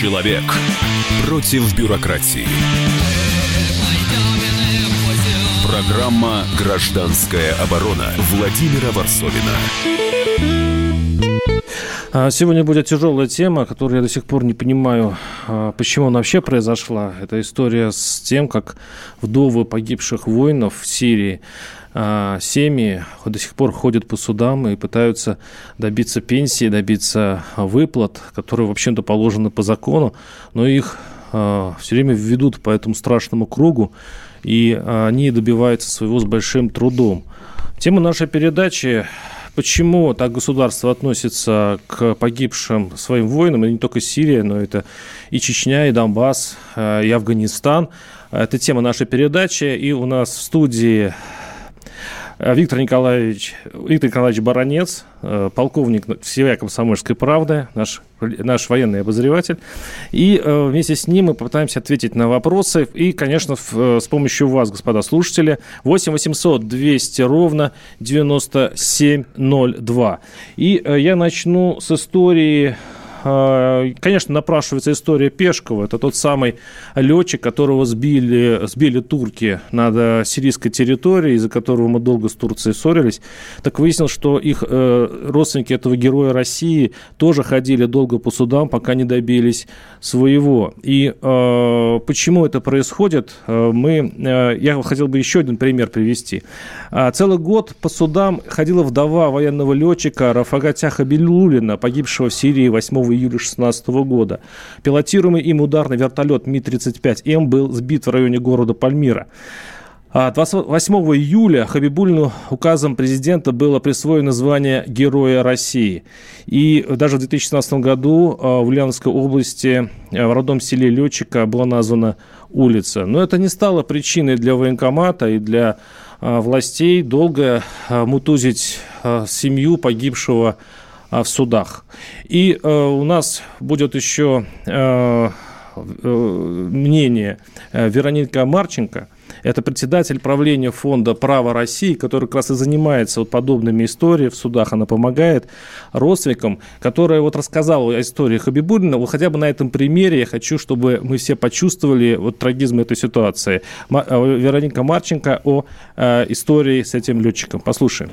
Человек против бюрократии. Программа «Гражданская оборона» Владимира Варсовина. А, сегодня будет тяжелая тема, которую я до сих пор не понимаю, а, почему она вообще произошла. Это история с тем, как вдовы погибших воинов в Сирии семьи до сих пор ходят по судам и пытаются добиться пенсии, добиться выплат, которые, в общем-то, положены по закону, но их все время ведут по этому страшному кругу, и они добиваются своего с большим трудом. Тема нашей передачи Почему так государство относится к погибшим своим воинам, и не только Сирия, но это и Чечня, и Донбасс, э, и Афганистан. Это тема нашей передачи, и у нас в студии Виктор Николаевич, Виктор Николаевич Баранец, э, полковник всея комсомольской правды, наш, наш военный обозреватель. И э, вместе с ним мы попытаемся ответить на вопросы. И, конечно, с помощью вас, господа слушатели, 8 800 200 ровно 9702. И я начну с истории конечно, напрашивается история Пешкова. Это тот самый летчик, которого сбили, сбили турки над сирийской территорией, из-за которого мы долго с Турцией ссорились. Так выяснилось, что их э, родственники этого героя России тоже ходили долго по судам, пока не добились своего. И э, почему это происходит, э, мы, э, я хотел бы еще один пример привести. А, целый год по судам ходила вдова военного летчика Рафагатя Хабилулина, погибшего в Сирии 8 июля 2016 года. Пилотируемый им ударный вертолет Ми-35М был сбит в районе города Пальмира. 28 а, июля Хабибулину указом президента было присвоено звание Героя России. И даже в 2016 году а, в Ульяновской области а, в родном селе Летчика была названа улица. Но это не стало причиной для военкомата и для властей долго мутузить семью погибшего в судах. И у нас будет еще мнение Вероника Марченко – это председатель правления фонда «Право России», который как раз и занимается вот подобными историями в судах. Она помогает родственникам, которая вот рассказала о истории Хабибулина. Вот хотя бы на этом примере я хочу, чтобы мы все почувствовали вот трагизм этой ситуации. Э, Вероника Марченко о э, истории с этим летчиком. Послушаем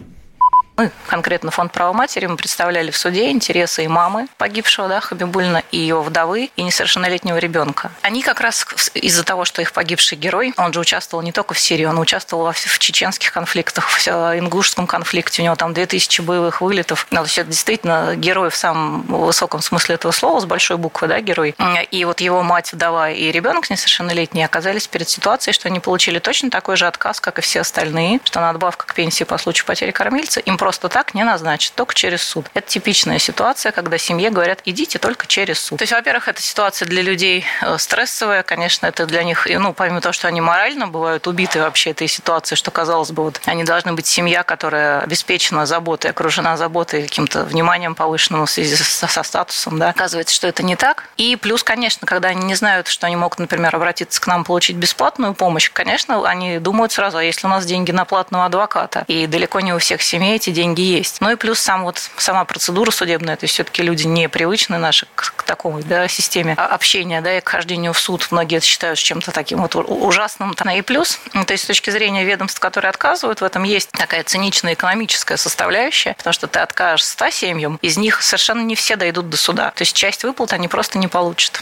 мы, конкретно фонд права матери, мы представляли в суде интересы и мамы погибшего, да, Хабибульна, и ее вдовы, и несовершеннолетнего ребенка. Они как раз из-за того, что их погибший герой, он же участвовал не только в Сирии, он участвовал в чеченских конфликтах, в ингушском конфликте, у него там 2000 боевых вылетов. Ну, то есть это действительно герой в самом высоком смысле этого слова, с большой буквы, да, герой. И вот его мать, вдова и ребенок несовершеннолетний оказались перед ситуацией, что они получили точно такой же отказ, как и все остальные, что надбавка к пенсии по случаю потери кормильца им просто так не назначат, только через суд. Это типичная ситуация, когда семье говорят, идите только через суд. То есть, во-первых, эта ситуация для людей э, стрессовая, конечно, это для них, ну, помимо того, что они морально бывают убиты вообще этой ситуацией, что, казалось бы, вот они должны быть семья, которая обеспечена заботой, окружена заботой, каким-то вниманием повышенным в связи со, со статусом, да, оказывается, что это не так. И плюс, конечно, когда они не знают, что они могут, например, обратиться к нам, получить бесплатную помощь, конечно, они думают сразу, а если у нас деньги на платного адвоката, и далеко не у всех семей эти деньги есть. Ну и плюс сам вот, сама процедура судебная, то есть все-таки люди не привычны наши к, к такой да, системе общения да, и к хождению в суд. Многие это считают чем-то таким вот ужасным. И плюс, то есть с точки зрения ведомств, которые отказывают, в этом есть такая циничная экономическая составляющая, потому что ты откажешь 100 семьям, из них совершенно не все дойдут до суда. То есть часть выплат они просто не получат.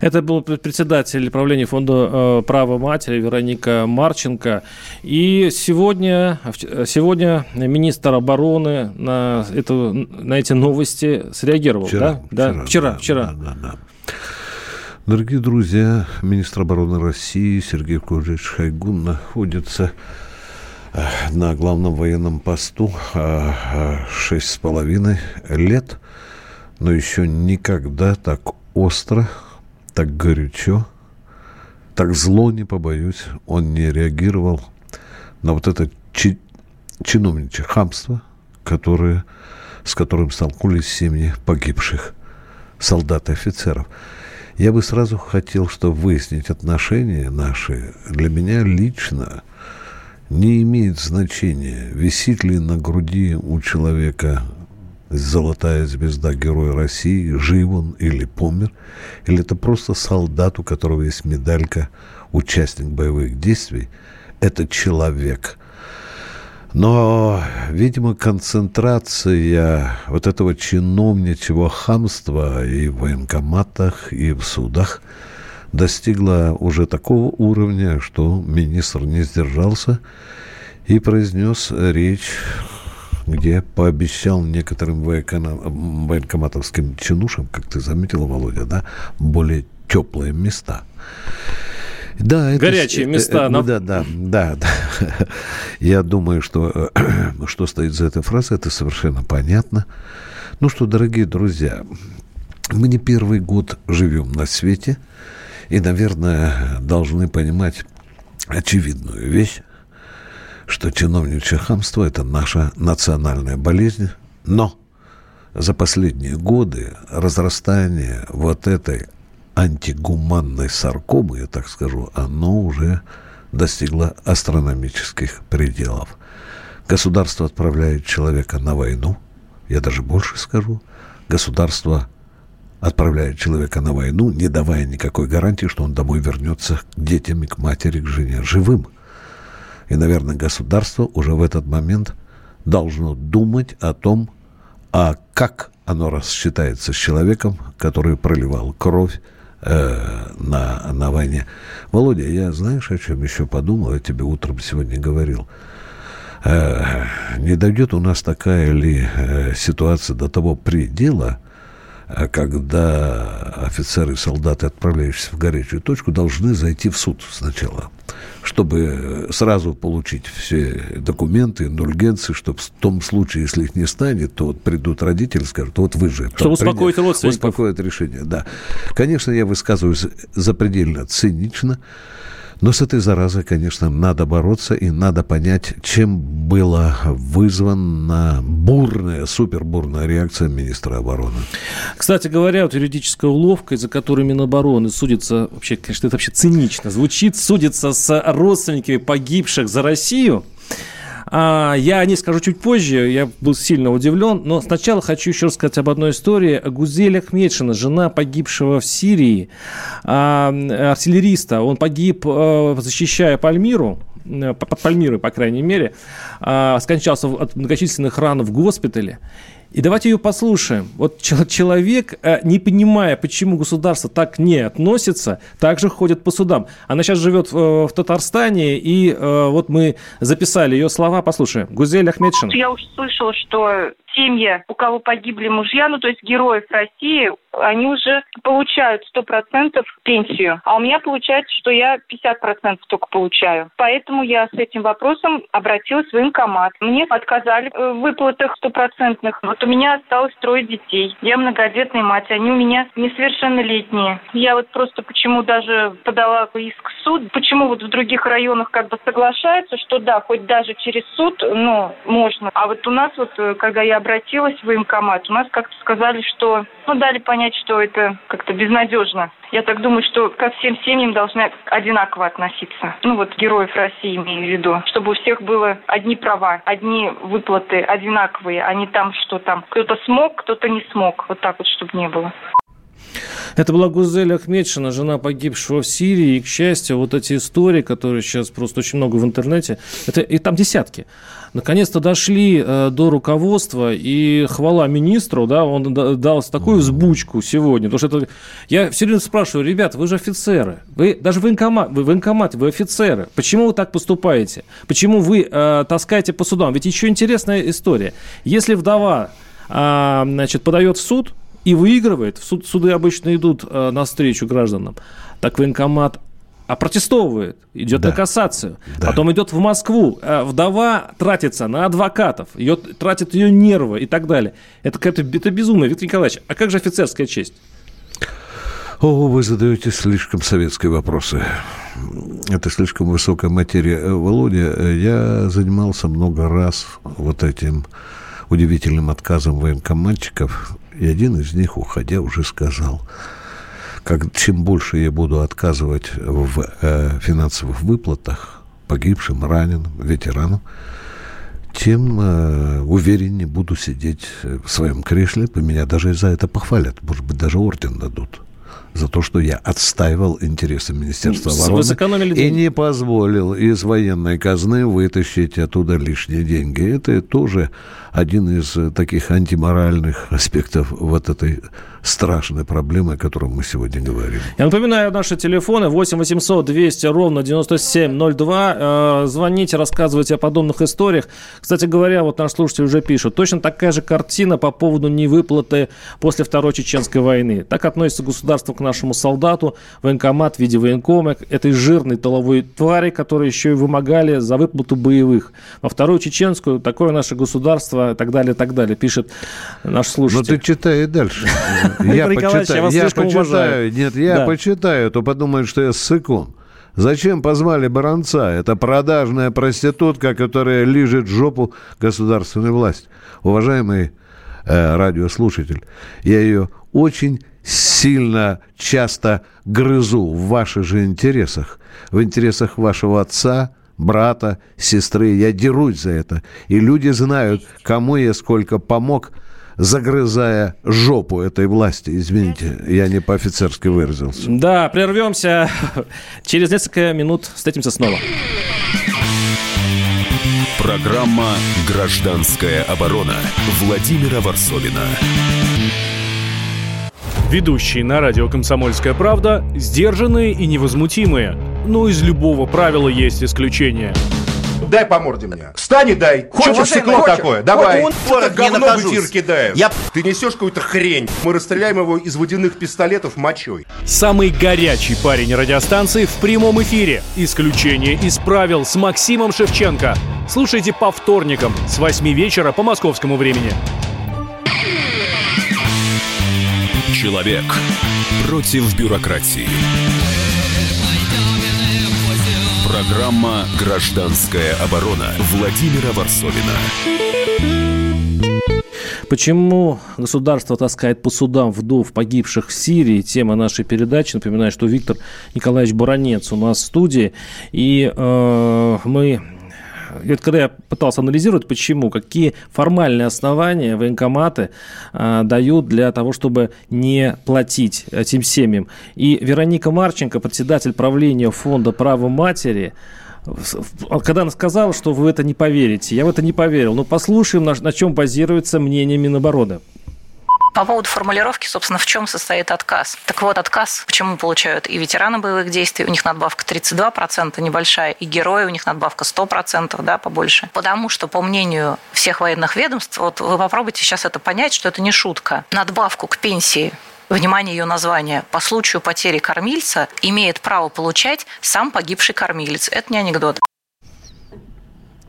Это был председатель правления фонда э, права матери Вероника Марченко. И сегодня, сегодня министр обороны на, эту, на эти новости среагировал. Вчера. Да? Вчера, да? вчера. вчера. Да, да, да. Дорогие друзья, министр обороны России Сергей Кужич Хайгун находится э, на главном военном посту э, шесть с половиной лет, но еще никогда так остро так горячо, так зло, не побоюсь, он не реагировал на вот это чи- чиновничье хамство, которое, с которым столкнулись семьи погибших солдат и офицеров. Я бы сразу хотел, чтобы выяснить отношения наши. Для меня лично не имеет значения, висит ли на груди у человека золотая звезда Героя России, жив он или помер, или это просто солдат, у которого есть медалька, участник боевых действий, это человек. Но, видимо, концентрация вот этого чиновничьего хамства и в военкоматах, и в судах достигла уже такого уровня, что министр не сдержался и произнес речь где пообещал некоторым военкоматовским чинушам, как ты заметил, Володя, да, более теплые места. Да, Горячие это, места. Это, но... Да, да, да, да. Я думаю, что, что стоит за этой фразой, это совершенно понятно. Ну что, дорогие друзья, мы не первый год живем на свете и, наверное, должны понимать очевидную вещь, что чиновничье хамство – это наша национальная болезнь, но за последние годы разрастание вот этой антигуманной саркомы, я так скажу, оно уже достигло астрономических пределов. Государство отправляет человека на войну, я даже больше скажу, государство отправляет человека на войну, не давая никакой гарантии, что он домой вернется к детям и к матери, к жене живым. И, наверное, государство уже в этот момент должно думать о том, а как оно рассчитается с человеком, который проливал кровь э, на, на войне. Володя, я знаешь, о чем еще подумал? Я тебе утром сегодня говорил. Э, не дойдет у нас такая ли э, ситуация до того предела, когда офицеры и солдаты, отправляющиеся в горячую точку, должны зайти в суд сначала, чтобы сразу получить все документы, индульгенции, чтобы в том случае, если их не станет, то вот придут родители и скажут, вот вы же... Чтобы успокоить родственников. Успокоить решение, да. Конечно, я высказываюсь запредельно цинично, но с этой заразой, конечно, надо бороться и надо понять, чем была вызвана бурная, супербурная реакция министра обороны. Кстати говоря, вот юридическая уловка, из-за которой Минобороны судится, вообще, конечно, это вообще цинично звучит, судится с родственниками погибших за Россию – я о ней скажу чуть позже, я был сильно удивлен, но сначала хочу еще рассказать об одной истории. Гузель Ахмедшина, жена погибшего в Сирии, а, артиллериста, он погиб, а, защищая Пальмиру, э, под Пальмирой, по крайней мере, скончался от многочисленных ран в госпитале. И давайте ее послушаем. Вот человек, э, не понимая, почему государство так не относится, также ходит по судам. Она сейчас живет в Татарстане, и э, вот мы записали ее слова. Послушаем. Гузель Ахмедшин. Я уже слышала, что семьи, у кого погибли мужья, ну то есть героев России, они уже получают 100% пенсию. А у меня получается, что я 50% только получаю. Поэтому я с этим вопросом обратилась в военкомат. Мне отказали в выплатах стопроцентных. Вот у меня осталось трое детей. Я многодетная мать, они у меня несовершеннолетние. Я вот просто почему даже подала иск в суд, почему вот в других районах как бы соглашаются, что да, хоть даже через суд, ну, можно. А вот у нас вот, э, когда я обратилась в военкомат, у нас как-то сказали, что, ну, дали понять, что это как-то безнадежно. Я так думаю, что ко всем семьям должны одинаково относиться. Ну, вот героев России имею в виду. Чтобы у всех было одни права, одни выплаты одинаковые, а не там, что там кто-то смог, кто-то не смог. Вот так вот, чтобы не было. Это была Гузель Ахмедшина, жена погибшего в Сирии. И, к счастью, вот эти истории, которые сейчас просто очень много в интернете, это, и там десятки, наконец-то дошли э, до руководства, и хвала министру, да, он дал такую взбучку сегодня, потому что это, я все время спрашиваю, ребята, вы же офицеры, вы даже военкомат, вы военкомат, вы офицеры, почему вы так поступаете? Почему вы э, таскаете по судам? Ведь еще интересная история. Если вдова э, значит, подает в суд, и выигрывает, суд, суды обычно идут э, навстречу гражданам, так военкомат опротестовывает, идет да. на кассацию, да. потом идет в Москву. Э, вдова тратится на адвокатов, ее, тратит ее нервы и так далее. Это какое-то это безумие. Виктор Николаевич, а как же офицерская честь? О, вы задаете слишком советские вопросы. Это слишком высокая материя. Э, Володя, э, я занимался много раз вот этим удивительным отказом военкоматчиков и один из них, уходя, уже сказал, как, чем больше я буду отказывать в э, финансовых выплатах погибшим, раненым, ветеранам, тем э, увереннее буду сидеть в своем кресле. Меня даже за это похвалят. Может быть, даже орден дадут за то, что я отстаивал интересы Министерства обороны и не позволил из военной казны вытащить оттуда лишние деньги. Это тоже один из таких антиморальных аспектов вот этой страшной проблемы, о которой мы сегодня говорим. Я напоминаю, наши телефоны 8 800 200 ровно 9702. Э, звоните, рассказывайте о подобных историях. Кстати говоря, вот наш слушатель уже пишет, точно такая же картина по поводу невыплаты после Второй Чеченской войны. Так относится государство к нашему солдату, военкомат в виде военкома, этой жирной толовой твари, которые еще и вымогали за выплату боевых. Во Вторую Чеченскую такое наше государство, и так далее, и так далее, пишет наш слушатель. Ну ты читай дальше. Я почитаю, я почитаю, нет, я почитаю, то подумают, что я ссыкун. Зачем позвали Баранца? Это продажная проститутка, которая лижет жопу государственной власти. Уважаемый э, радиослушатель, я ее очень сильно, часто грызу в ваших же интересах, в интересах вашего отца, брата, сестры. Я дерусь за это. И люди знают, кому я сколько помог, загрызая жопу этой власти. Извините, я не по-офицерски выразился. Да, прервемся. Через несколько минут встретимся снова. Программа «Гражданская оборона» Владимира Варсовина. Ведущие на радио «Комсомольская правда» сдержанные и невозмутимые. Но из любого правила есть исключение. Дай по морде мне. Встань и дай. Хочешь стекло такое? Давай. Он это говно в эфир кидает. Я... Ты несешь какую-то хрень. Мы расстреляем его из водяных пистолетов мочой. Самый горячий парень радиостанции в прямом эфире. Исключение из правил с Максимом Шевченко. Слушайте по вторникам с 8 вечера по московскому времени. Человек против бюрократии. Программа «Гражданская оборона» Владимира Варсовина. Почему государство таскает по судам вдов погибших в Сирии? Тема нашей передачи. Напоминаю, что Виктор Николаевич Баранец у нас в студии. И э, мы и вот когда я пытался анализировать, почему, какие формальные основания военкоматы э, дают для того, чтобы не платить этим семьям. И Вероника Марченко, председатель правления фонда «Право матери», когда она сказала, что вы это не поверите, я в это не поверил. Но послушаем, на, на чем базируется мнение Минобороны. По поводу формулировки, собственно, в чем состоит отказ. Так вот, отказ почему получают и ветераны боевых действий, у них надбавка 32% небольшая, и герои, у них надбавка 100%, да, побольше. Потому что, по мнению всех военных ведомств, вот вы попробуйте сейчас это понять, что это не шутка. Надбавку к пенсии внимание ее названия, по случаю потери кормильца имеет право получать сам погибший кормилец. Это не анекдот.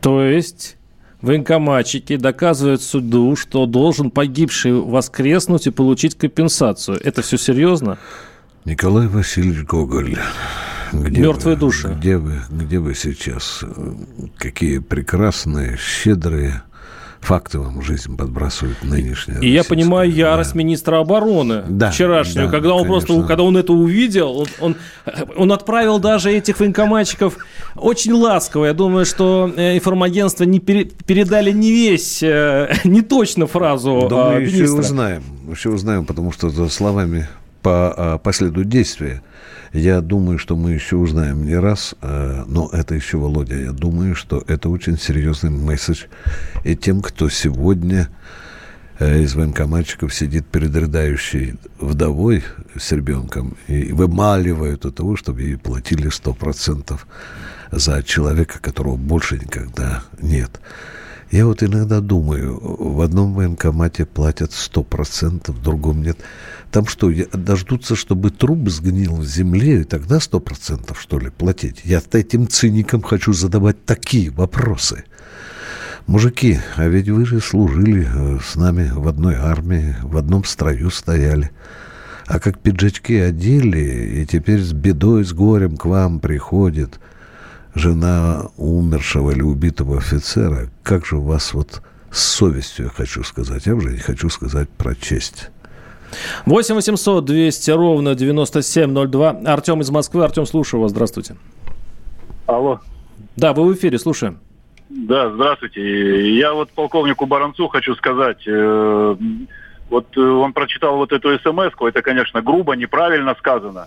То есть военкоматчики доказывают суду, что должен погибший воскреснуть и получить компенсацию. Это все серьезно? Николай Васильевич Гоголь. Где Мертвые вы, души. Где вы, где вы сейчас? Какие прекрасные, щедрые, факты вам жизнь подбрасывает нынешняя. И я понимаю ярость да. министра обороны да, вчерашнюю, да, когда он конечно. просто, когда он это увидел, он, он, он отправил даже этих военкоматчиков очень ласково. Я думаю, что э, информагентства не пере, передали не весь, э, не точно фразу да а, мы еще узнаем, еще узнаем, потому что за словами по, а, последуют действия. Я думаю, что мы еще узнаем не раз, э, но это еще, Володя, я думаю, что это очень серьезный месседж и тем, кто сегодня э, из военкоматчиков сидит перед рыдающей вдовой с ребенком и вымаливают от того, чтобы ей платили 100% за человека, которого больше никогда нет. Я вот иногда думаю, в одном военкомате платят 100%, в другом нет. Там что, дождутся, чтобы труп сгнил в земле, и тогда сто процентов, что ли, платить? Я этим циникам хочу задавать такие вопросы. Мужики, а ведь вы же служили э, с нами в одной армии, в одном строю стояли. А как пиджачки одели, и теперь с бедой, с горем к вам приходит жена умершего или убитого офицера, как же у вас вот с совестью, я хочу сказать, я уже не хочу сказать про честь. 8 800 200 ровно 9702. Артем из Москвы. Артем, слушаю вас. Здравствуйте. Алло. Да, вы в эфире, слушаем. Да, здравствуйте. Я вот полковнику Баранцу хочу сказать. Э, вот э, он прочитал вот эту смс это, конечно, грубо, неправильно сказано.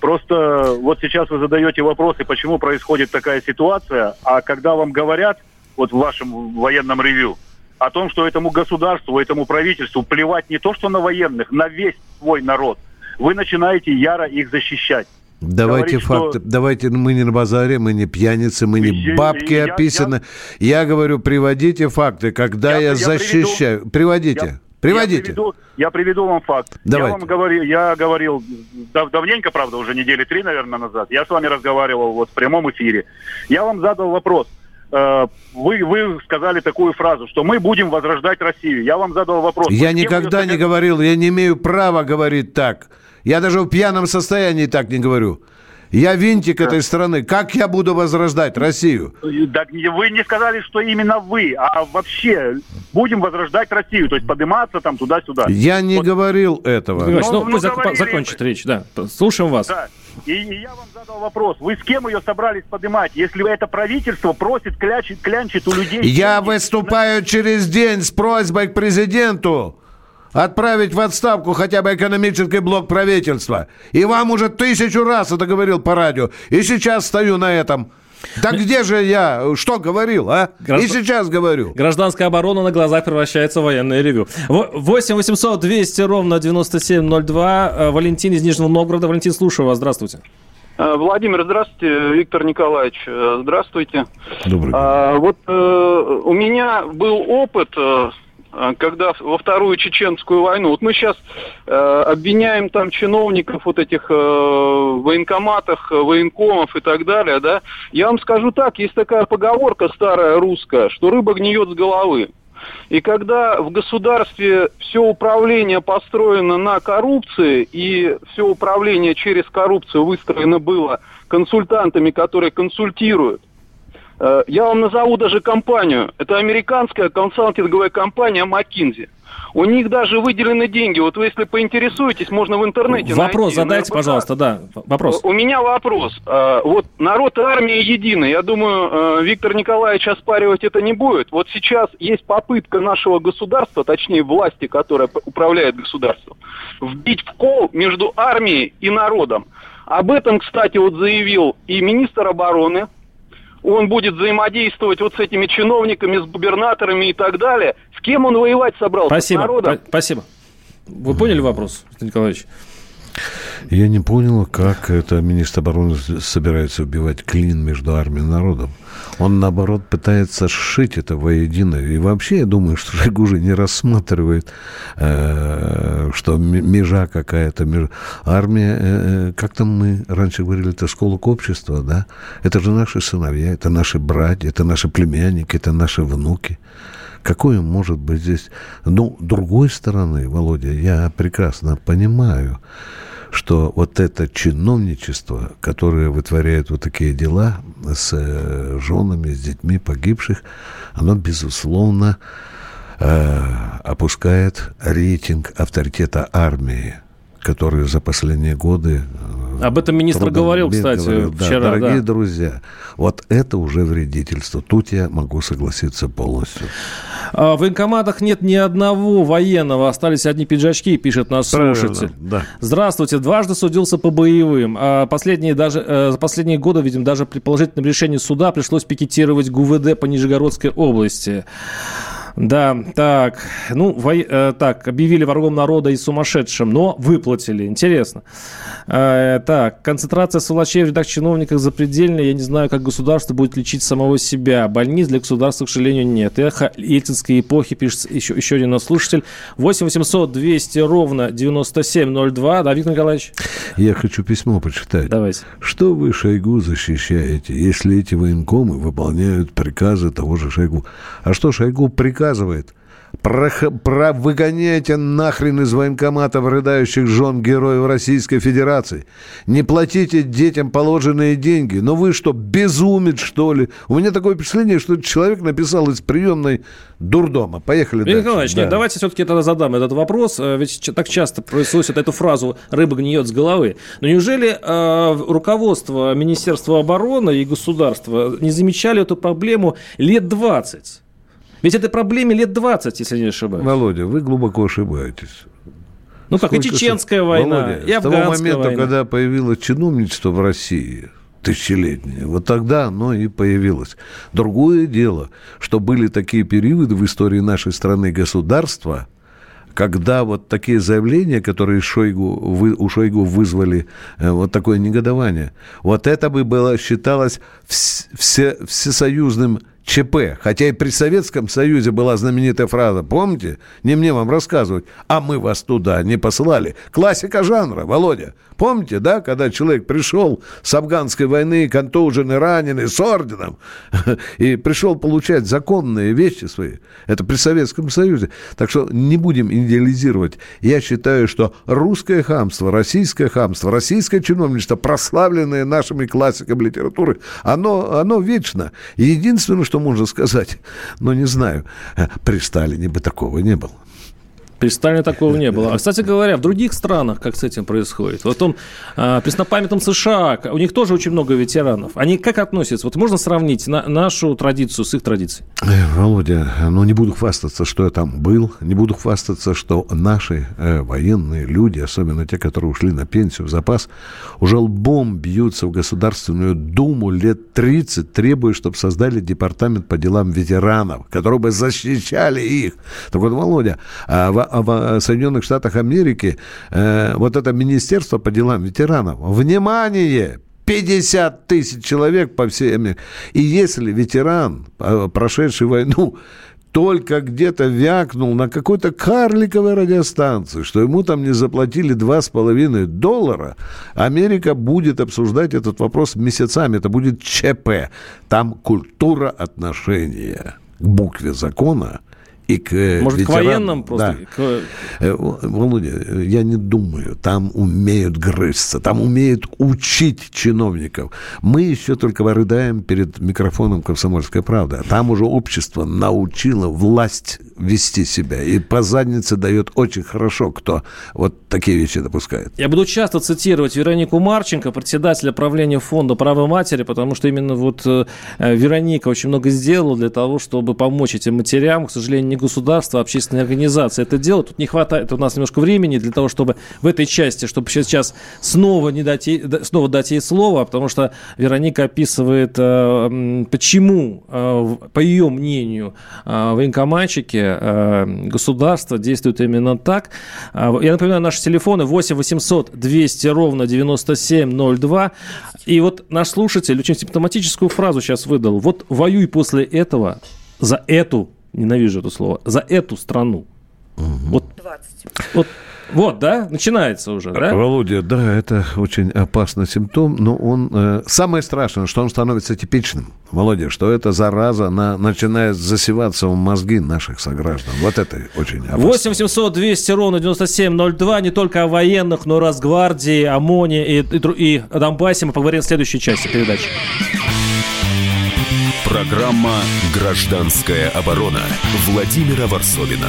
Просто вот сейчас вы задаете вопросы, почему происходит такая ситуация, а когда вам говорят, вот в вашем военном ревью, о том, что этому государству, этому правительству плевать не то, что на военных, на весь свой народ, вы начинаете яро их защищать. Давайте говорит, факты. Что... Давайте мы не на базаре, мы не пьяницы, мы не бабки я, описаны. Я, я... я говорю, приводите факты, когда я, я защищаю. Приведу... Приводите. Я... Приводите. Я приведу, я приведу вам факт. Давайте. Я вам говорил, я говорил дав, давненько, правда, уже недели три, наверное, назад. Я с вами разговаривал вот в прямом эфире. Я вам задал вопрос. Э, вы, вы сказали такую фразу, что мы будем возрождать Россию. Я вам задал вопрос. Я никогда не говорил, я не имею права говорить так. Я даже в пьяном состоянии так не говорю. Я винтик этой страны. Как я буду возрождать Россию? Так вы не сказали, что именно вы, а вообще будем возрождать Россию, то есть подниматься там туда-сюда. Я не вот. говорил этого. Ну, ну, ну, зак- закончить речь, да. Слушаем вас. Да. И, и я вам задал вопрос. Вы с кем ее собрались поднимать, если это правительство просит клячит, клянчит у людей? Я выступаю через день с просьбой к президенту отправить в отставку хотя бы экономический блок правительства. И вам уже тысячу раз это говорил по радио. И сейчас стою на этом. Так где же я? Что говорил, а? Гражд... И сейчас говорю. Гражданская оборона на глазах превращается в военное ревю. 8 800 200 ровно 9702. Э, Валентин из Нижнего Новгорода. Валентин, слушаю вас. Здравствуйте. Э, Владимир, здравствуйте. Виктор Николаевич, э, здравствуйте. Добрый день. А, вот э, у меня был опыт когда во вторую чеченскую войну. Вот мы сейчас э, обвиняем там чиновников вот этих э, военкоматах, военкомов и так далее, да. Я вам скажу так, есть такая поговорка старая русская, что рыба гниет с головы. И когда в государстве все управление построено на коррупции, и все управление через коррупцию выстроено было консультантами, которые консультируют, Э, я вам назову даже компанию. Это американская консалтинговая компания McKinsey. У них даже выделены деньги. Вот вы, если поинтересуетесь, можно в интернете Вопрос найти. задайте, пожалуйста, да. Вопрос. У меня вопрос. Э, вот народ и армия едины. Я думаю, э, Виктор Николаевич оспаривать это не будет. Вот сейчас есть попытка нашего государства, точнее власти, которая управляет государством, вбить в кол между армией и народом. Об этом, кстати, вот заявил и министр обороны он будет взаимодействовать вот с этими чиновниками, с губернаторами и так далее. С кем он воевать собрался? Спасибо. С народом? Спасибо. Вы поняли вопрос, Николаевич? Я не понял, как это министр обороны собирается убивать клин между армией и народом. Он, наоборот, пытается сшить это воедино. И вообще, я думаю, что Шойгу уже не рассматривает, э, что межа какая-то. Армия, э, э, как там мы раньше говорили, это школа общества, да? Это же наши сыновья, это наши братья, это наши племянники, это наши внуки. Какое может быть здесь... Ну, другой стороны, Володя, я прекрасно понимаю, что вот это чиновничество, которое вытворяет вот такие дела с э, женами, с детьми погибших, оно, безусловно, э, опускает рейтинг авторитета армии, который за последние годы об этом министр говорил, кстати, говорил. вчера. Да, дорогие да. друзья, вот это уже вредительство. Тут я могу согласиться полностью. А, в военкоматах нет ни одного военного, остались одни пиджачки, пишет наш Правильно, слушатель. Да. Здравствуйте, дважды судился по боевым. А последние, даже, э, за последние годы, видим, даже при положительном решении суда пришлось пикетировать ГУВД по Нижегородской области. Да, так, ну, во, э, так, объявили врагом народа и сумасшедшим, но выплатили, интересно. Э, так, концентрация сволочей в рядах чиновников запредельная, я не знаю, как государство будет лечить самого себя. Больниц для государства, к сожалению, нет. Эхо ельцинской эпохи, пишет еще, еще один слушатель. 8 800 200 ровно 9702, да, Виктор Николаевич? Я хочу письмо почитать. Давайте. Что вы Шойгу защищаете, если эти военкомы выполняют приказы того же Шойгу? А что Шойгу приказывает? Про, про выгоняйте нахрен из военкоматов рыдающих жен героев Российской Федерации. Не платите детям положенные деньги. Но вы что, безумец, что ли? У меня такое впечатление, что человек написал из приемной дурдома. Поехали Виктор дальше. Николаевич, да. нет, давайте все-таки тогда задам этот вопрос. Э, ведь так часто произносят эту фразу «рыба гниет с головы». Но неужели э, руководство Министерства обороны и государства не замечали эту проблему лет 20? Ведь этой проблеме лет 20, если не ошибаюсь. Володя, вы глубоко ошибаетесь. Ну как, и чеченская война, Володя, и афганская С того момента, война. когда появилось чиновничество в России, тысячелетнее. Вот тогда оно и появилось. Другое дело, что были такие периоды в истории нашей страны государства, когда вот такие заявления, которые Шойгу, вы, у Шойгу вызвали э, вот такое негодование, вот это бы было считалось все, всесоюзным ЧП. Хотя и при Советском Союзе была знаменитая фраза, помните? Не мне вам рассказывать, а мы вас туда не посылали. Классика жанра, Володя. Помните, да, когда человек пришел с афганской войны, контуженный, раненый, с орденом, и пришел получать законные вещи свои. Это при Советском Союзе. Так что не будем идеализировать. Я считаю, что русское хамство, российское хамство, российское чиновничество, прославленное нашими классиками литературы, оно, оно вечно. Единственное, что можно сказать, но не знаю, при Сталине бы такого не было. При Сталине такого не было. А, кстати говоря, в других странах как с этим происходит? Вот он, а, преснопамятном США, у них тоже очень много ветеранов. Они как относятся? Вот можно сравнить на, нашу традицию с их традицией? Э, Володя, ну не буду хвастаться, что я там был, не буду хвастаться, что наши э, военные люди, особенно те, которые ушли на пенсию, в запас, уже лбом бьются в Государственную Думу лет 30, требуя, чтобы создали департамент по делам ветеранов, которые бы защищали их. Так вот, Володя, а в Соединенных Штатах Америки э, вот это Министерство по делам ветеранов. Внимание! 50 тысяч человек по всей Америке. И если ветеран, э, прошедший войну, только где-то вякнул на какой-то карликовой радиостанции, что ему там не заплатили 2,5 доллара, Америка будет обсуждать этот вопрос месяцами. Это будет ЧП. Там культура отношения к букве закона – и к э, Может, ветеранам. к военным просто? Да. К... Э, Володя, я не думаю. Там умеют грызться, там умеют учить чиновников. Мы еще только рыдаем перед микрофоном «Комсомольская правда». Там уже общество научило власть вести себя. И по заднице дает очень хорошо, кто вот такие вещи допускает. Я буду часто цитировать Веронику Марченко, председателя правления фонда «Право матери», потому что именно вот э, Вероника очень много сделала для того, чтобы помочь этим матерям. К сожалению, не государство, а общественные организации это делают. Тут не хватает у нас немножко времени для того, чтобы в этой части, чтобы сейчас снова, не дать ей, снова дать ей слово, потому что Вероника описывает, э, почему, э, по ее мнению, военкоматчики Э, государства действует именно так. А, я напоминаю, наши телефоны 8 800 200 ровно 9702. И вот наш слушатель очень симптоматическую фразу сейчас выдал. Вот воюй после этого за эту, ненавижу это слово, за эту страну. Угу. Вот, 20. вот вот, да, начинается уже, да? Володя, да, это очень опасный симптом, но он... Э, самое страшное, что он становится типичным, Володя, что эта зараза она начинает засеваться в мозги наших сограждан. Вот это очень опасно. 8 700 200 ровно 9702, не только о военных, но и Росгвардии, ОМОНе и, и, и Донбассе мы поговорим в следующей части передачи. Программа «Гражданская оборона» Владимира Варсовина.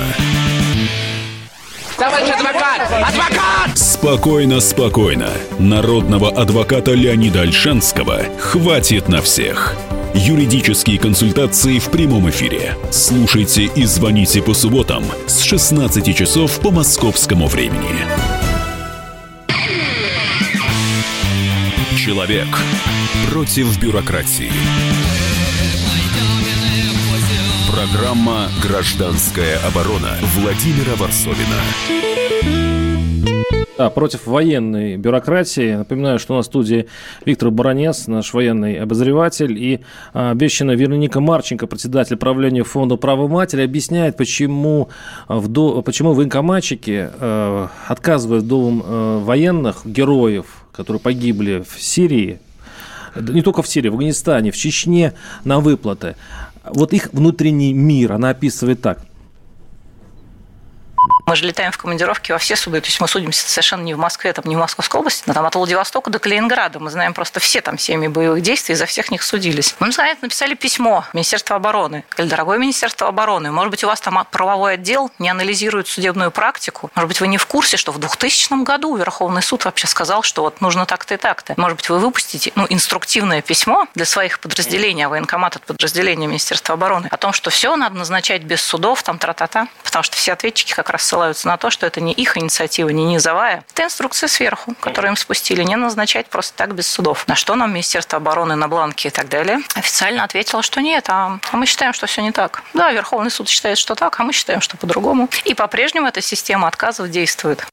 Товарищ адвокат! Адвокат! Спокойно, спокойно. Народного адвоката Леонида Альшанского хватит на всех. Юридические консультации в прямом эфире. Слушайте и звоните по субботам с 16 часов по московскому времени. Человек против бюрократии. Программа «Гражданская оборона» Владимира Варсовина. Да, против военной бюрократии. Напоминаю, что на студии Виктор Баранец, наш военный обозреватель, и а, обещанная Вероника Марченко, председатель правления фонда «Право матери», объясняет, почему, в, почему военкоматчики э, отказывают вдовам э, военных героев, которые погибли в Сирии, не только в Сирии, в Афганистане, в Чечне на выплаты вот их внутренний мир, она описывает так. Мы же летаем в командировки во все суды, то есть мы судимся совершенно не в Москве, там, не в Московской области, но там от Владивостока до Калининграда. Мы знаем просто все там семьи боевых действий, за всех них судились. Мы, наконец, написали письмо Министерству обороны. Сказали, дорогое Министерство обороны, может быть, у вас там правовой отдел не анализирует судебную практику? Может быть, вы не в курсе, что в 2000 году Верховный суд вообще сказал, что вот нужно так-то и так-то. Может быть, вы выпустите ну, инструктивное письмо для своих подразделений, а военкомат от подразделения Министерства обороны, о том, что все надо назначать без судов, там тра-та-та, потому что все ответчики как раз ссылаются на то, что это не их инициатива, не низовая. Это инструкция сверху, которую им спустили, не назначать просто так без судов. На что нам Министерство обороны на бланке и так далее официально ответило, что нет, а, мы считаем, что все не так. Да, Верховный суд считает, что так, а мы считаем, что по-другому. И по-прежнему эта система отказов действует.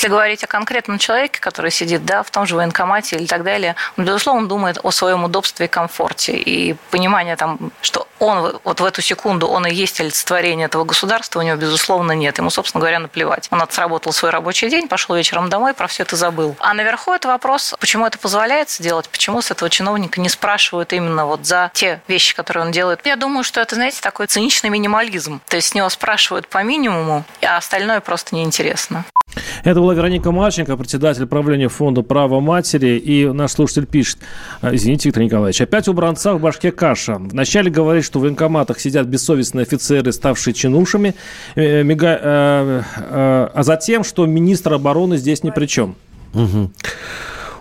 Если говорить о конкретном человеке, который сидит да, в том же военкомате или так далее, он, безусловно, думает о своем удобстве и комфорте. И понимание, там, что он вот в эту секунду, он и есть олицетворение этого государства, у него, безусловно, нет. Ему, собственно говоря, наплевать. Он отработал свой рабочий день, пошел вечером домой, про все это забыл. А наверху это вопрос, почему это позволяется делать, почему с этого чиновника не спрашивают именно вот за те вещи, которые он делает. Я думаю, что это, знаете, такой циничный минимализм. То есть с него спрашивают по минимуму, а остальное просто неинтересно. Это была Вероника Марченко, председатель правления фонда «Право матери». И наш слушатель пишет, «А, извините, Виктор Николаевич, опять у бранца в башке каша. Вначале говорит, что в военкоматах сидят бессовестные офицеры, ставшие чинушами, э, э, э, а затем, что министр обороны здесь ни при чем. Угу.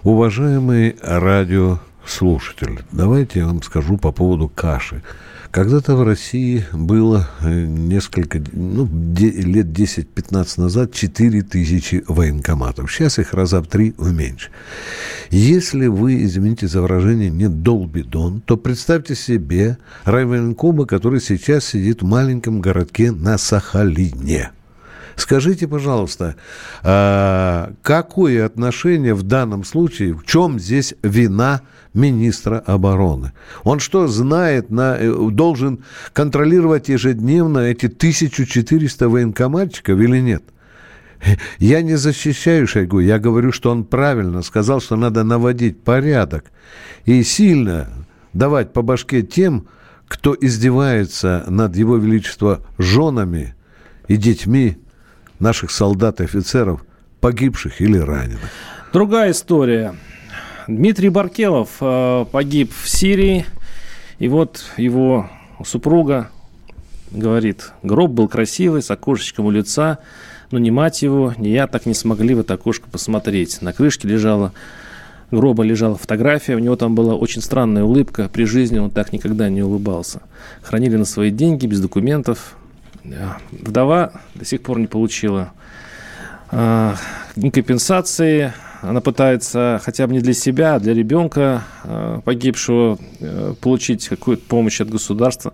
Уважаемый радиослушатель, давайте я вам скажу по поводу каши. Когда-то в России было э, несколько, ну, лет 10-15 назад 4 тысячи военкоматов. Сейчас их раза в три уменьшили. Если вы, извините за выражение, не долбидон, то представьте себе райвоенкома, который сейчас сидит в маленьком городке на Сахалине. Скажите, пожалуйста, а, какое отношение в данном случае, в чем здесь вина министра обороны? Он что, знает, на, э, должен контролировать ежедневно эти 1400 военкоматчиков или нет? Я не защищаю Шойгу, я говорю, что он правильно сказал, что надо наводить порядок и сильно давать по башке тем, кто издевается над его величество женами и детьми наших солдат и офицеров, погибших или раненых. Другая история. Дмитрий Баркелов э, погиб в Сирии, и вот его супруга говорит, гроб был красивый, с окошечком у лица, но ни мать его, ни я так не смогли в это окошко посмотреть. На крышке лежала гроба лежала фотография, у него там была очень странная улыбка, при жизни он так никогда не улыбался. Хранили на свои деньги, без документов, Вдова до сих пор не получила э, ни компенсации. Она пытается хотя бы не для себя, а для ребенка э, погибшего э, получить какую-то помощь от государства.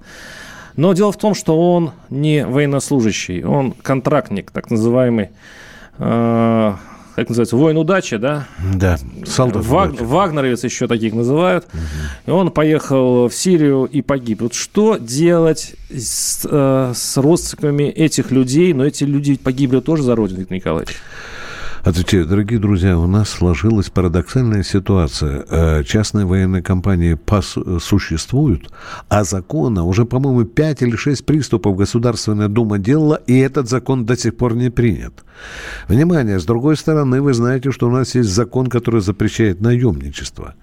Но дело в том, что он не военнослужащий, он контрактник, так называемый как называется, воин удачи, да? Да, солдат Ваг. Вагнеровец еще таких называют. Угу. И он поехал в Сирию и погиб. Вот что делать с, э, с родственниками этих людей? Но эти люди погибли тоже за Родину, Виктор Николаевич. Отвечаю, дорогие друзья, у нас сложилась парадоксальная ситуация. Э, частные военные компании существуют, а закона уже, по-моему, 5 или 6 приступов Государственная Дума делала, и этот закон до сих пор не принят. Внимание, с другой стороны, вы знаете, что у нас есть закон, который запрещает наемничество.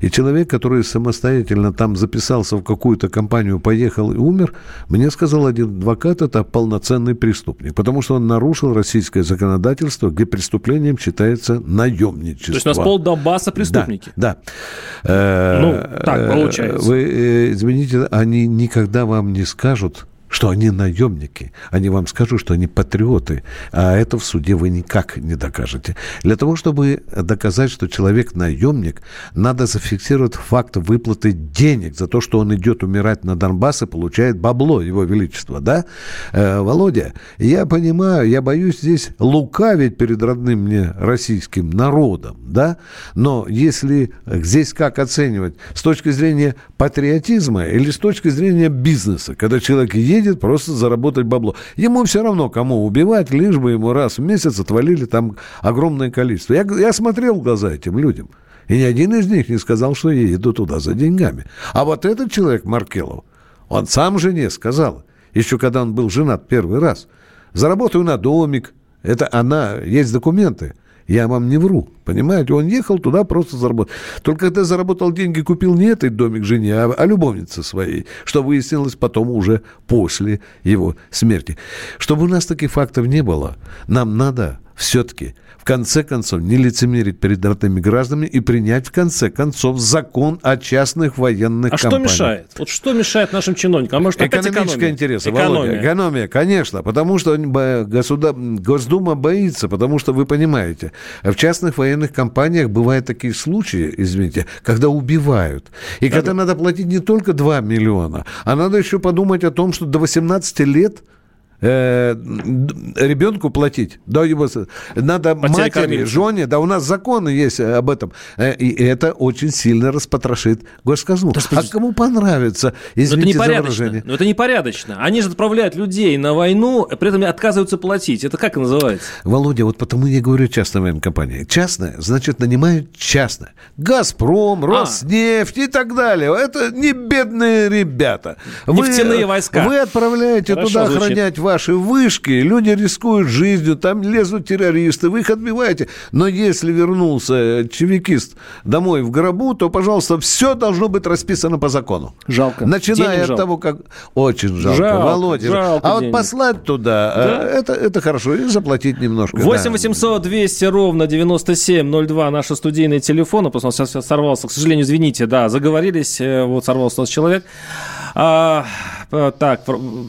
И человек, который самостоятельно там записался в какую-то компанию, поехал и умер, мне сказал один адвокат, это полноценный преступник, потому что он нарушил российское законодательство, где преступление преступлением считается наемничество. То есть у нас пол Донбасса преступники. Да, да. Ну, так э, получается. Вы, э, извините, они никогда вам не скажут, что они наемники. Они вам скажут, что они патриоты, а это в суде вы никак не докажете. Для того, чтобы доказать, что человек наемник, надо зафиксировать факт выплаты денег за то, что он идет умирать на Донбасс и получает бабло, его величество, да? Э, Володя, я понимаю, я боюсь здесь лукавить перед родным мне российским народом, да? Но если здесь как оценивать? С точки зрения патриотизма или с точки зрения бизнеса? Когда человек едет едет просто заработать бабло. Ему все равно, кому убивать, лишь бы ему раз в месяц отвалили там огромное количество. Я, я смотрел в глаза этим людям. И ни один из них не сказал, что я еду туда за деньгами. А вот этот человек, Маркелов, он сам жене сказал, еще когда он был женат первый раз, заработаю на домик. Это она, есть документы. Я вам не вру, понимаете? Он ехал туда просто заработать. Только когда заработал деньги, купил не этот домик жене, а, а любовнице своей, что выяснилось потом уже после его смерти. Чтобы у нас таких фактов не было, нам надо все-таки в конце концов не лицемерить перед родными гражданами и принять в конце концов закон о частных военных а компаниях. А что мешает? Вот что мешает нашим чиновникам? А может, опять Экономические интересы, экономия. Володя. Экономия, конечно. Потому что государ... Госдума боится, потому что вы понимаете, в частных военных компаниях бывают такие случаи, извините, когда убивают. И да, когда да. надо платить не только 2 миллиона, а надо еще подумать о том, что до 18 лет э, ребенку платить. Да, его, надо Потеря матери, кормильца. жене, да, у нас законы есть об этом. Э, и это очень сильно распотрошит госказну. Да, а кому понравится, извините но это за выражение. Но это непорядочно. Они же отправляют людей на войну, при этом отказываются платить. Это как называется? Володя, вот потому я говорю частная военная компания. Частная, значит, нанимают частное. «Газпром», а. «Роснефть» а. и так далее. Это не бедные ребята. Нефтяные вы, войска. Вы отправляете Хорошо туда звучит. охранять ваши вышки, люди рискуют жизнью, там лезут террористы, вы их отбиваете. Но если вернулся чевикист домой в гробу, то, пожалуйста, все должно быть расписано по закону. Жалко. Начиная Денег от жалко. того, как... Очень жалко, жалко Володя. Жалко а денег. вот послать туда, э, да? это, это хорошо, и заплатить немножко. 8 800 200 ровно 9702 наши студийные телефоны. Просто он сейчас сорвался, к сожалению, извините, да, заговорились, э, вот сорвался у нас человек. А, так,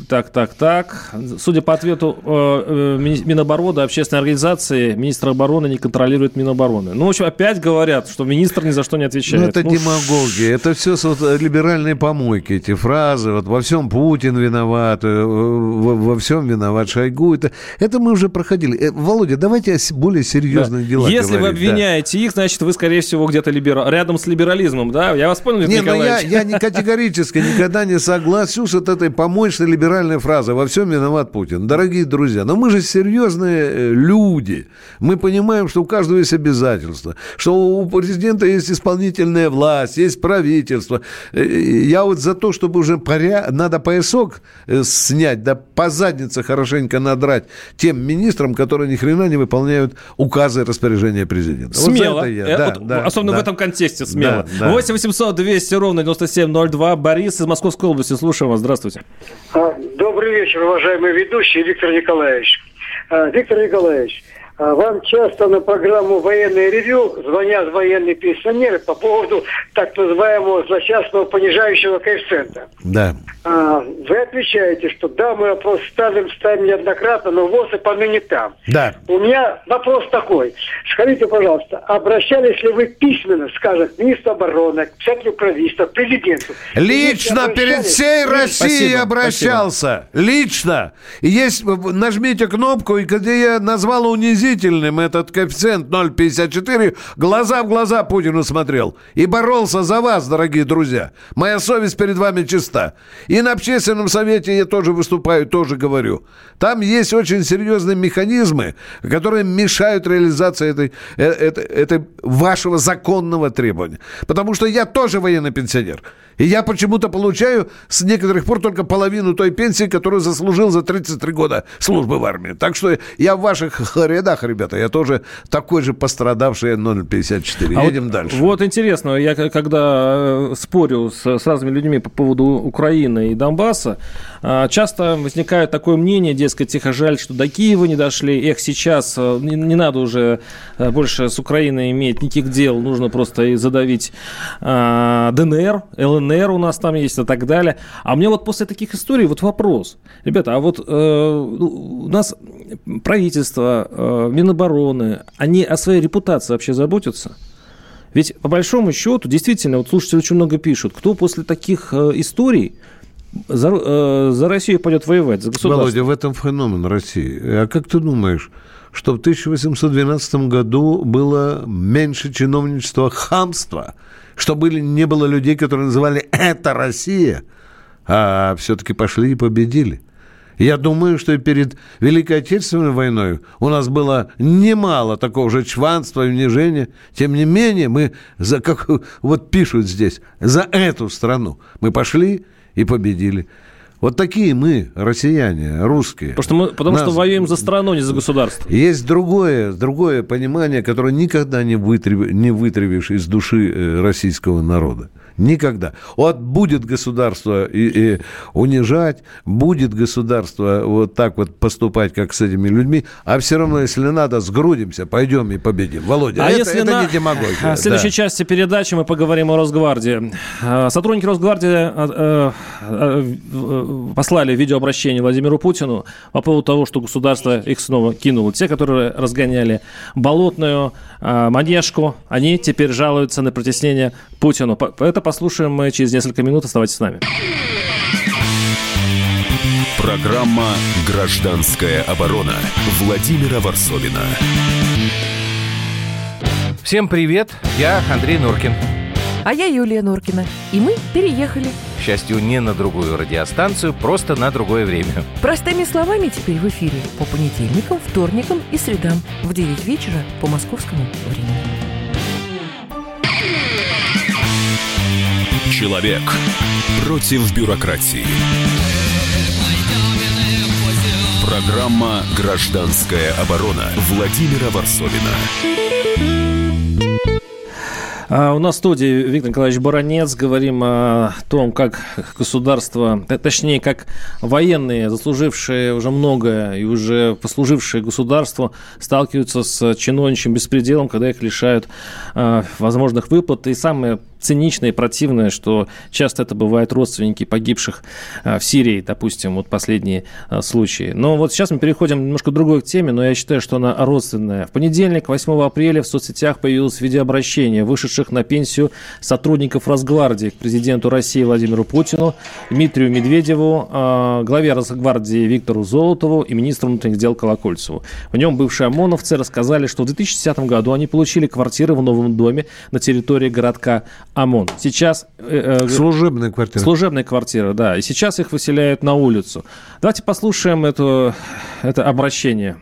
так, так, так. Судя по ответу э, э, Минобороны, общественной организации, министр обороны не контролирует Минобороны. Ну, в общем, опять говорят, что министр ни за что не отвечает. Ну, это ну, демагогия. Это все вот, либеральные помойки, эти фразы. Вот во всем Путин виноват, во, во всем виноват Шойгу. Это, это мы уже проходили. Володя, давайте о более серьезных да. делах Если говорить. вы обвиняете да. их, значит, вы, скорее всего, где-то либера... рядом с либерализмом, да? Я вас понял, Не, ну я, я не категорически никогда не соглашусь, что этой помоечной либеральной фразы «во всем виноват Путин». Дорогие друзья, но мы же серьезные э, люди. Мы понимаем, что у каждого есть обязательства, что у президента есть исполнительная власть, есть правительство. Э, я вот за то, чтобы уже поря... надо поясок э, снять, да по заднице хорошенько надрать тем министрам, которые ни хрена не выполняют указы и распоряжения президента. Смело. Вот я. Да, вот, да, особенно да. в этом контексте смело. Да, да. 8 800 200 ровно 9702. Борис из Московской области. Слушаем вас. Здравствуйте. А, добрый вечер, уважаемый ведущий Виктор Николаевич. А, Виктор Николаевич, вам часто на программу «Военный ревю» звонят военные пенсионеры по поводу так называемого злосчастного понижающего коэффициента. Да. А, вы отвечаете, что да, мы вопрос ставим, ставим неоднократно, но ВОЗ и поныне там. Да. У меня вопрос такой. Скажите, пожалуйста, обращались ли вы письменно, скажем, к министру обороны, к центру правительства, к президенту? Лично перед всей Россией спасибо, обращался. Спасибо. Лично. Есть, нажмите кнопку, и где я назвал унизительно унизительным этот коэффициент 0,54, глаза в глаза Путину смотрел. И боролся за вас, дорогие друзья. Моя совесть перед вами чиста. И на общественном совете я тоже выступаю, тоже говорю. Там есть очень серьезные механизмы, которые мешают реализации этой, э, этой, этой вашего законного требования. Потому что я тоже военный пенсионер. И я почему-то получаю с некоторых пор только половину той пенсии, которую заслужил за 33 года службы в армии. Так что я в ваших рядах, ребята, я тоже такой же пострадавший 054. А Едем вот, дальше. Вот интересно, я когда э, спорю с, с разными людьми по поводу Украины и Донбасса, э, часто возникает такое мнение, дескать, тихо жаль, что до Киева не дошли. Эх, сейчас э, не, не надо уже больше с Украиной иметь никаких дел, нужно просто задавить ДНР, ЛНР, ДНР у нас там есть и так далее. А мне вот после таких историй вот вопрос. Ребята, а вот э, ну, у нас правительство, э, Минобороны, они о своей репутации вообще заботятся? Ведь по большому счету, действительно, вот слушатели очень много пишут, кто после таких э, историй за, э, за Россию пойдет воевать, за государство. Володя, в этом феномен России. А как ты думаешь, что в 1812 году было меньше чиновничества хамства – что были, не было людей, которые называли это Россия, а все-таки пошли и победили. Я думаю, что и перед Великой Отечественной войной у нас было немало такого же чванства и унижения. Тем не менее, мы, за, как вот пишут здесь, за эту страну мы пошли и победили. Вот такие мы, россияне, русские. Потому что, мы, потому Нас... что воюем за страну, не за государство. Есть другое, другое понимание, которое никогда не, вытрев... не вытравишь из души э, российского народа. Никогда. Вот будет государство и, и унижать, будет государство вот так вот поступать, как с этими людьми, а все равно, если надо, сгрудимся, пойдем и победим. Володя, а это, если это на... не демагогия. В следующей да. части передачи мы поговорим о Росгвардии. А, сотрудники Росгвардии а, а, послали видеообращение Владимиру Путину по поводу того, что государство их снова кинуло. Те, которые разгоняли болотную манежку, они теперь жалуются на притеснение Путину. Это послушаем мы через несколько минут. Оставайтесь с нами. Программа «Гражданская оборона» Владимира Варсовина. Всем привет, я Андрей Норкин. А я Юлия Норкина. И мы переехали. К счастью, не на другую радиостанцию, просто на другое время. Простыми словами теперь в эфире по понедельникам, вторникам и средам в 9 вечера по московскому времени. Человек против бюрократии. Программа «Гражданская оборона» Владимира Варсовина. А у нас в студии Виктор Николаевич Баранец. Говорим о том, как государство, точнее, как военные, заслужившие уже многое и уже послужившие государству, сталкиваются с чиновничьим беспределом, когда их лишают э, возможных выплат. И самое циничное и противное, что часто это бывают родственники погибших а, в Сирии, допустим, вот последние а, случаи. Но вот сейчас мы переходим немножко к другой теме, но я считаю, что она родственная. В понедельник, 8 апреля, в соцсетях появилось видеообращение вышедших на пенсию сотрудников Росгвардии к президенту России Владимиру Путину, Дмитрию Медведеву, а, главе Росгвардии Виктору Золотову и министру внутренних дел Колокольцеву. В нем бывшие ОМОНовцы рассказали, что в 2010 году они получили квартиры в новом доме на территории городка ОМОН. Сейчас... Э, э, служебная квартира. Служебная квартира, да. И сейчас их выселяют на улицу. Давайте послушаем это, это обращение.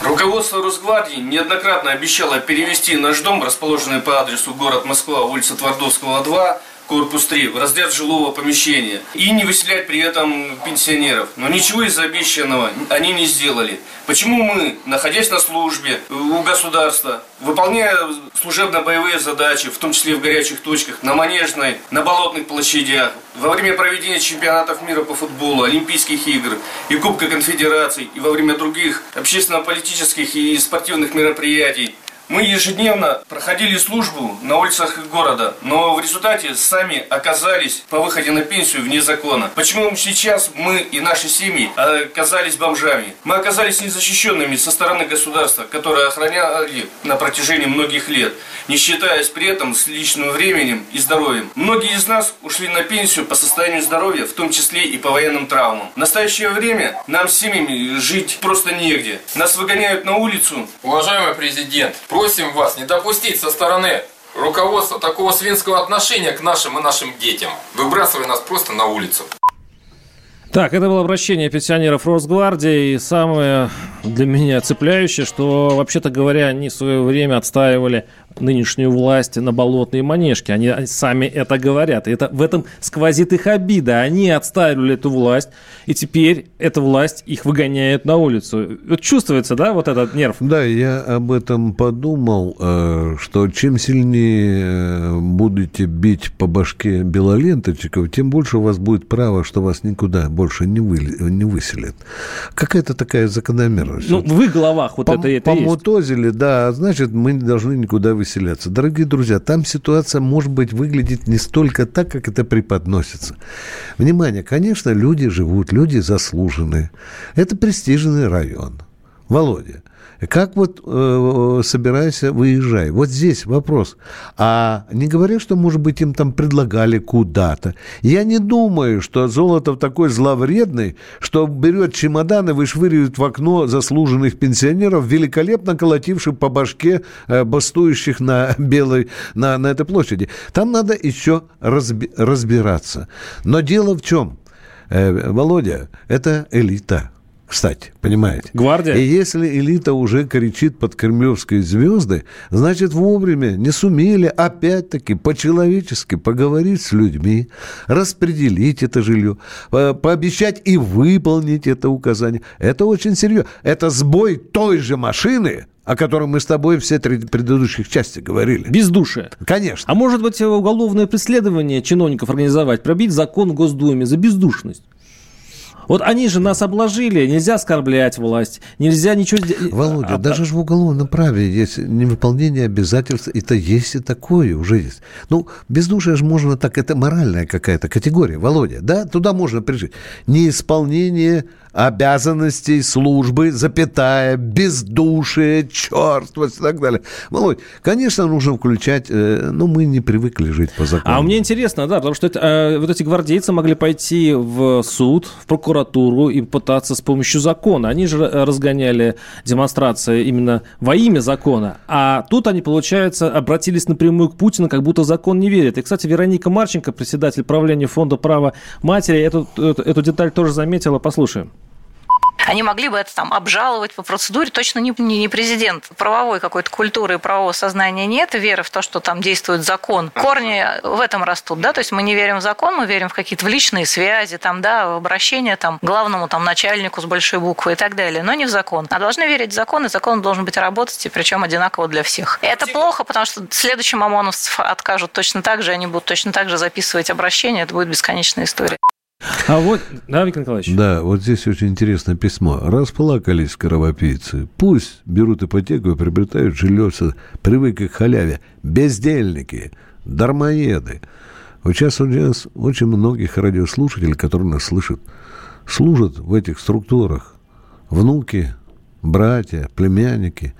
Руководство Росгвардии неоднократно обещало перевести наш дом, расположенный по адресу город Москва, улица Твардовского, 2, корпус 3, в разряд жилого помещения и не выселять при этом пенсионеров. Но ничего из обещанного они не сделали. Почему мы, находясь на службе у государства, выполняя служебно-боевые задачи, в том числе в горячих точках, на Манежной, на Болотных площадях, во время проведения чемпионатов мира по футболу, Олимпийских игр и Кубка конфедераций, и во время других общественно-политических и спортивных мероприятий, мы ежедневно проходили службу на улицах города, но в результате сами оказались по выходе на пенсию вне закона. Почему сейчас мы и наши семьи оказались бомжами? Мы оказались незащищенными со стороны государства, которое охраняли на протяжении многих лет, не считаясь при этом с личным временем и здоровьем. Многие из нас ушли на пенсию по состоянию здоровья, в том числе и по военным травмам. В настоящее время нам с семьями жить просто негде. Нас выгоняют на улицу. Уважаемый президент, Просим вас не допустить со стороны руководства такого свинского отношения к нашим и нашим детям, выбрасывая нас просто на улицу. Так, это было обращение пенсионеров Росгвардии. И самое для меня цепляющее, что, вообще-то говоря, они в свое время отстаивали нынешнюю власть на болотные манежки. Они сами это говорят. И это, в этом сквозит их обида. Они отстаивали эту власть, и теперь эта власть их выгоняет на улицу. Вот чувствуется, да, вот этот нерв? Да, я об этом подумал, э, что чем сильнее э, будете бить по башке белоленточников, тем больше у вас будет право, что вас никуда больше не, вы, не выселят. Какая-то такая закономерность. Ну, в их головах вот Пом- это, это Помутозили, есть. да, значит, мы не должны никуда выселяться. Дорогие друзья, там ситуация, может быть, выглядит не столько так, как это преподносится. Внимание, конечно, люди живут, люди заслуженные. Это престижный район. Володя, как вот э, собирайся, выезжай. Вот здесь вопрос. А не говорят, что, может быть, им там предлагали куда-то. Я не думаю, что Золотов такой зловредный, что берет чемодан и вышвыривает в окно заслуженных пенсионеров, великолепно колотивших по башке э, бастующих на белой, на, на этой площади. Там надо еще разби, разбираться. Но дело в чем? Э, Володя, это элита кстати, понимаете? Гвардия. И если элита уже кричит под кремлевской звезды, значит, вовремя не сумели опять-таки по-человечески поговорить с людьми, распределить это жилье, пообещать и выполнить это указание. Это очень серьезно. Это сбой той же машины, о котором мы с тобой все три предыдущих части говорили. Бездушие. Конечно. А может быть, уголовное преследование чиновников организовать, пробить закон в Госдуме за бездушность? Вот они же нас обложили, нельзя оскорблять власть, нельзя ничего... Володя, а, даже же в уголовном праве есть невыполнение обязательств, это есть и такое уже есть. Ну, бездушие же можно так, это моральная какая-то категория, Володя, да, туда можно прижить. Неисполнение обязанностей службы, запятая, бездушие, черствость и так далее. Володь, конечно, нужно включать, э, но мы не привыкли жить по закону. А мне интересно, да, потому что это, э, вот эти гвардейцы могли пойти в суд, в прокуратуру и пытаться с помощью закона. Они же разгоняли демонстрации именно во имя закона. А тут они, получается, обратились напрямую к Путину, как будто закон не верит. И, кстати, Вероника Марченко, председатель правления Фонда права матери, эту, эту, эту деталь тоже заметила. Послушаем. Они могли бы это там обжаловать по процедуре, точно не, не президент. Правовой какой-то культуры и правового сознания нет, веры в то, что там действует закон. Корни в этом растут, да, то есть мы не верим в закон, мы верим в какие-то в личные связи, там, да, в обращение там, главному там, начальнику с большой буквы и так далее, но не в закон. А должны верить в закон, и закон должен быть работать, и причем одинаково для всех. Это плохо, потому что следующим ОМОНовцев откажут точно так же, они будут точно так же записывать обращение, это будет бесконечная история. А вот, да, Виктор Николаевич? Да, вот здесь очень интересное письмо. Расплакались кровопийцы. Пусть берут ипотеку и приобретают жилье, привыкли к халяве. Бездельники, дармоеды. Вот сейчас у нас очень многих радиослушателей, которые нас слышат, служат в этих структурах. Внуки, братья, племянники.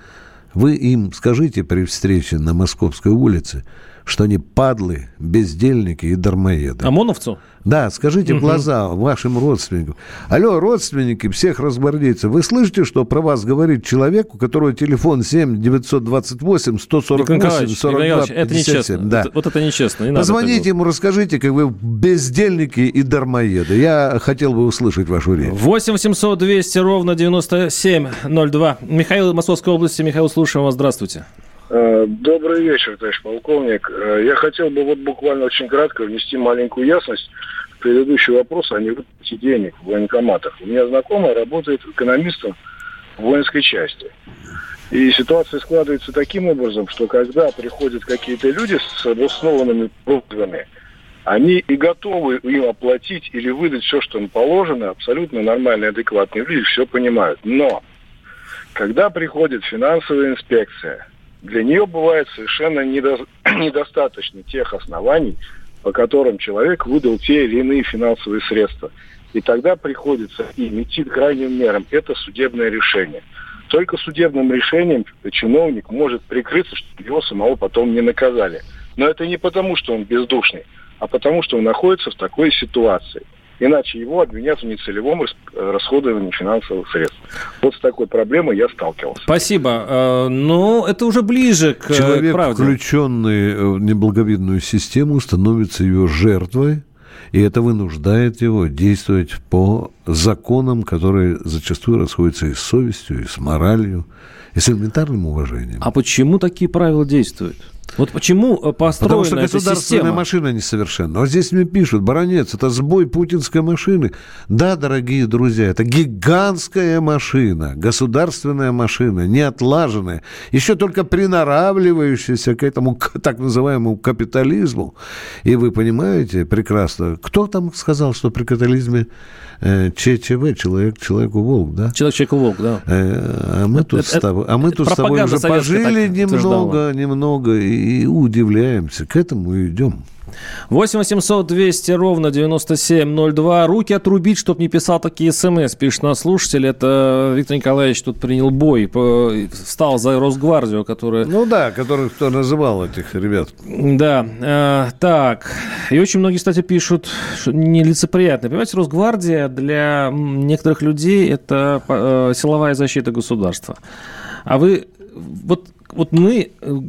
Вы им скажите при встрече на Московской улице – что они падлы, бездельники и дармоеды. ОМОНовцу? Да, скажите в глаза вашим родственникам. Алло, родственники всех разгвардейцев, вы слышите, что про вас говорит человек, у которого телефон 7 928 148 42 это нечестно. Да. Это, вот это нечестно. Не Позвоните ему, расскажите, как вы бездельники и дармоеды. Я хотел бы услышать вашу речь. 8 800 200 ровно 9702. Михаил, Московской области. Михаил, слушаем вас. Здравствуйте. Э, добрый вечер, товарищ полковник. Э, я хотел бы вот буквально очень кратко внести маленькую ясность в предыдущий вопрос о невыплате денег в военкоматах. У меня знакомая работает экономистом в воинской части. И ситуация складывается таким образом, что когда приходят какие-то люди с обоснованными просьбами, они и готовы им оплатить или выдать все, что им положено, абсолютно нормальные, адекватные люди все понимают. Но когда приходит финансовая инспекция, для нее бывает совершенно недо... недостаточно тех оснований, по которым человек выдал те или иные финансовые средства. И тогда приходится идти крайним мерам. Это судебное решение. Только судебным решением чиновник может прикрыться, чтобы его самого потом не наказали. Но это не потому, что он бездушный, а потому, что он находится в такой ситуации. Иначе его обвинят в нецелевом расходовании финансовых средств. Вот с такой проблемой я сталкивался. Спасибо. Э, но это уже ближе к Человек, правде. включенный в неблаговидную систему, становится ее жертвой, и это вынуждает его действовать по законам, которые зачастую расходятся и с совестью, и с моралью, и с элементарным уважением. А почему такие правила действуют? Вот почему э, построена Потому что государственная система? машина несовершенна. Вот здесь мне пишут, баронец, это сбой путинской машины. Да, дорогие друзья, это гигантская машина, государственная машина, неотлаженная, еще только приноравливающаяся к этому так называемому капитализму. И вы понимаете прекрасно, кто там сказал, что при капитализме э, ЧЧВ, человек человеку волк, да? Человек человеку волк, да. Э, а мы тут, это, с, тобой, а мы тут с тобой уже пожили немного, немного и удивляемся. К этому и идем. 8 800 200 ровно 9702. Руки отрубить, чтобы не писал такие смс, пишет наш слушатель. Это Виктор Николаевич тут принял бой, встал за Росгвардию, которая... Ну да, который кто называл этих ребят. Да, э, так. И очень многие, кстати, пишут, что нелицеприятно. Понимаете, Росгвардия для некоторых людей это э, силовая защита государства. А вы вот вот мы э,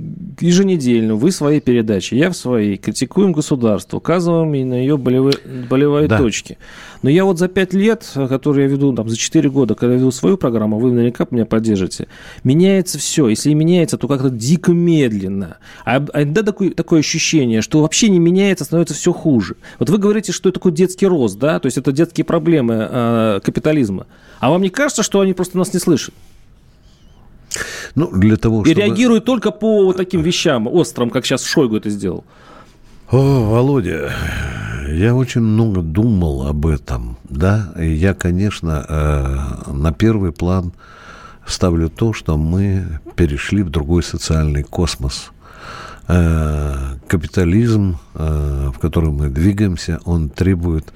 еженедельно вы в своей передаче, я в своей, критикуем государство, указываем на ее болевые, болевые да. точки. Но я вот за пять лет, которые я веду, там, за четыре года, когда я веду свою программу, вы наверняка меня поддержите, меняется все. Если и меняется, то как-то дико медленно. А, а иногда такое, такое ощущение, что вообще не меняется, становится все хуже. Вот вы говорите, что это такой детский рост, да, то есть это детские проблемы э, капитализма. А вам не кажется, что они просто нас не слышат? Ну, для того, чтобы... И реагируют только по вот таким вещам, острым, как сейчас Шойгу это сделал. О, Володя, я очень много думал об этом, да, и я, конечно, э, на первый план ставлю то, что мы перешли в другой социальный космос. Э, капитализм, э, в котором мы двигаемся, он требует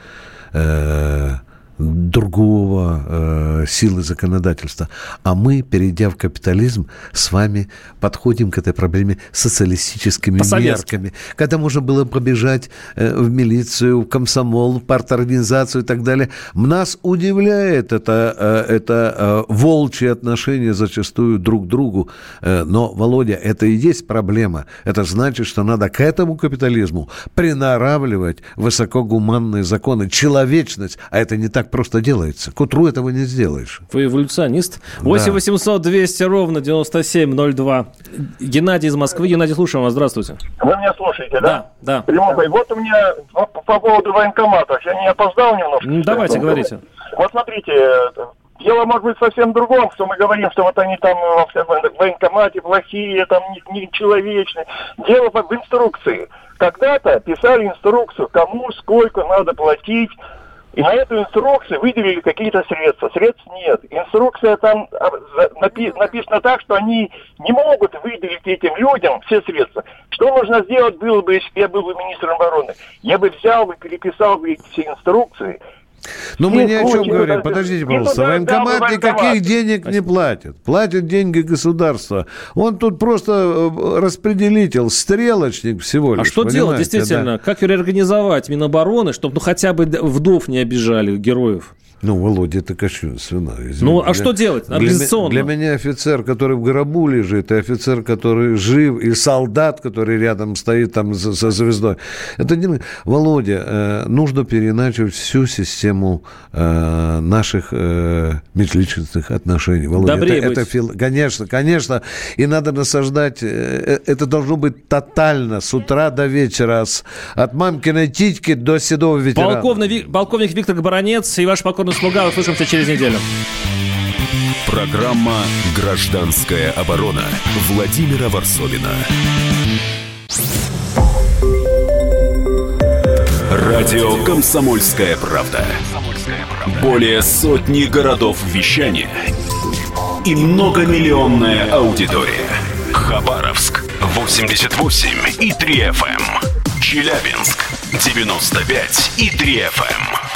другого э, силы законодательства. А мы, перейдя в капитализм, с вами подходим к этой проблеме социалистическими мерками. Когда можно было побежать э, в милицию, в комсомол, в парторганизацию и так далее. Нас удивляет это, э, это э, волчье отношение зачастую друг к другу. Э, но, Володя, это и есть проблема. Это значит, что надо к этому капитализму приноравливать высокогуманные законы, человечность. А это не так так просто делается. К утру этого не сделаешь. Вы эволюционист. 8 800 200 ровно 9702. Геннадий из Москвы. Геннадий, слушаем вас. Здравствуйте. Вы меня слушаете, да? Да, да. Прямой. Вот у меня по, по поводу военкоматов. Я не опоздал немножко? Давайте, говорите. Вот смотрите, Дело может быть совсем другом, что мы говорим, что вот они там в военкомате плохие, там нечеловечные. Дело в инструкции. Когда-то писали инструкцию, кому сколько надо платить и на эту инструкцию выделили какие-то средства. Средств нет. Инструкция там а, напи- написана так, что они не могут выделить этим людям все средства. Что нужно сделать было бы, если бы я был бы министром обороны? Я бы взял бы, переписал бы эти все инструкции но мы ни о чем говорим. Подождите, пожалуйста. Военкомат никаких денег не платит. Платит деньги государства. Он тут просто э, распределитель, стрелочник всего лишь. А что делать, действительно? Да? Как реорганизовать Минобороны, чтобы ну, хотя бы вдов не обижали, героев? Ну, Володя, это кощунственно. Извините. Ну, а что делать организационно? Для, для меня офицер, который в гробу лежит, и офицер, который жив, и солдат, который рядом стоит там со, звездой. Это не... Володя, э, нужно переначать всю систему э, наших э, межличностных отношений. Володя, Добрее это, быть. это, конечно, конечно. И надо насаждать... Э, э, это должно быть тотально, с утра до вечера, с, от мамкиной титьки до седого ветерана. Полковник, полковник Виктор Баранец и ваш покорный покорный слуга. Услышимся через неделю. Программа «Гражданская оборона» Владимира Варсовина. Радио «Комсомольская правда». Более сотни городов вещания и многомиллионная аудитория. Хабаровск 88 и 3 FM. Эм. Челябинск 95 и 3 FM.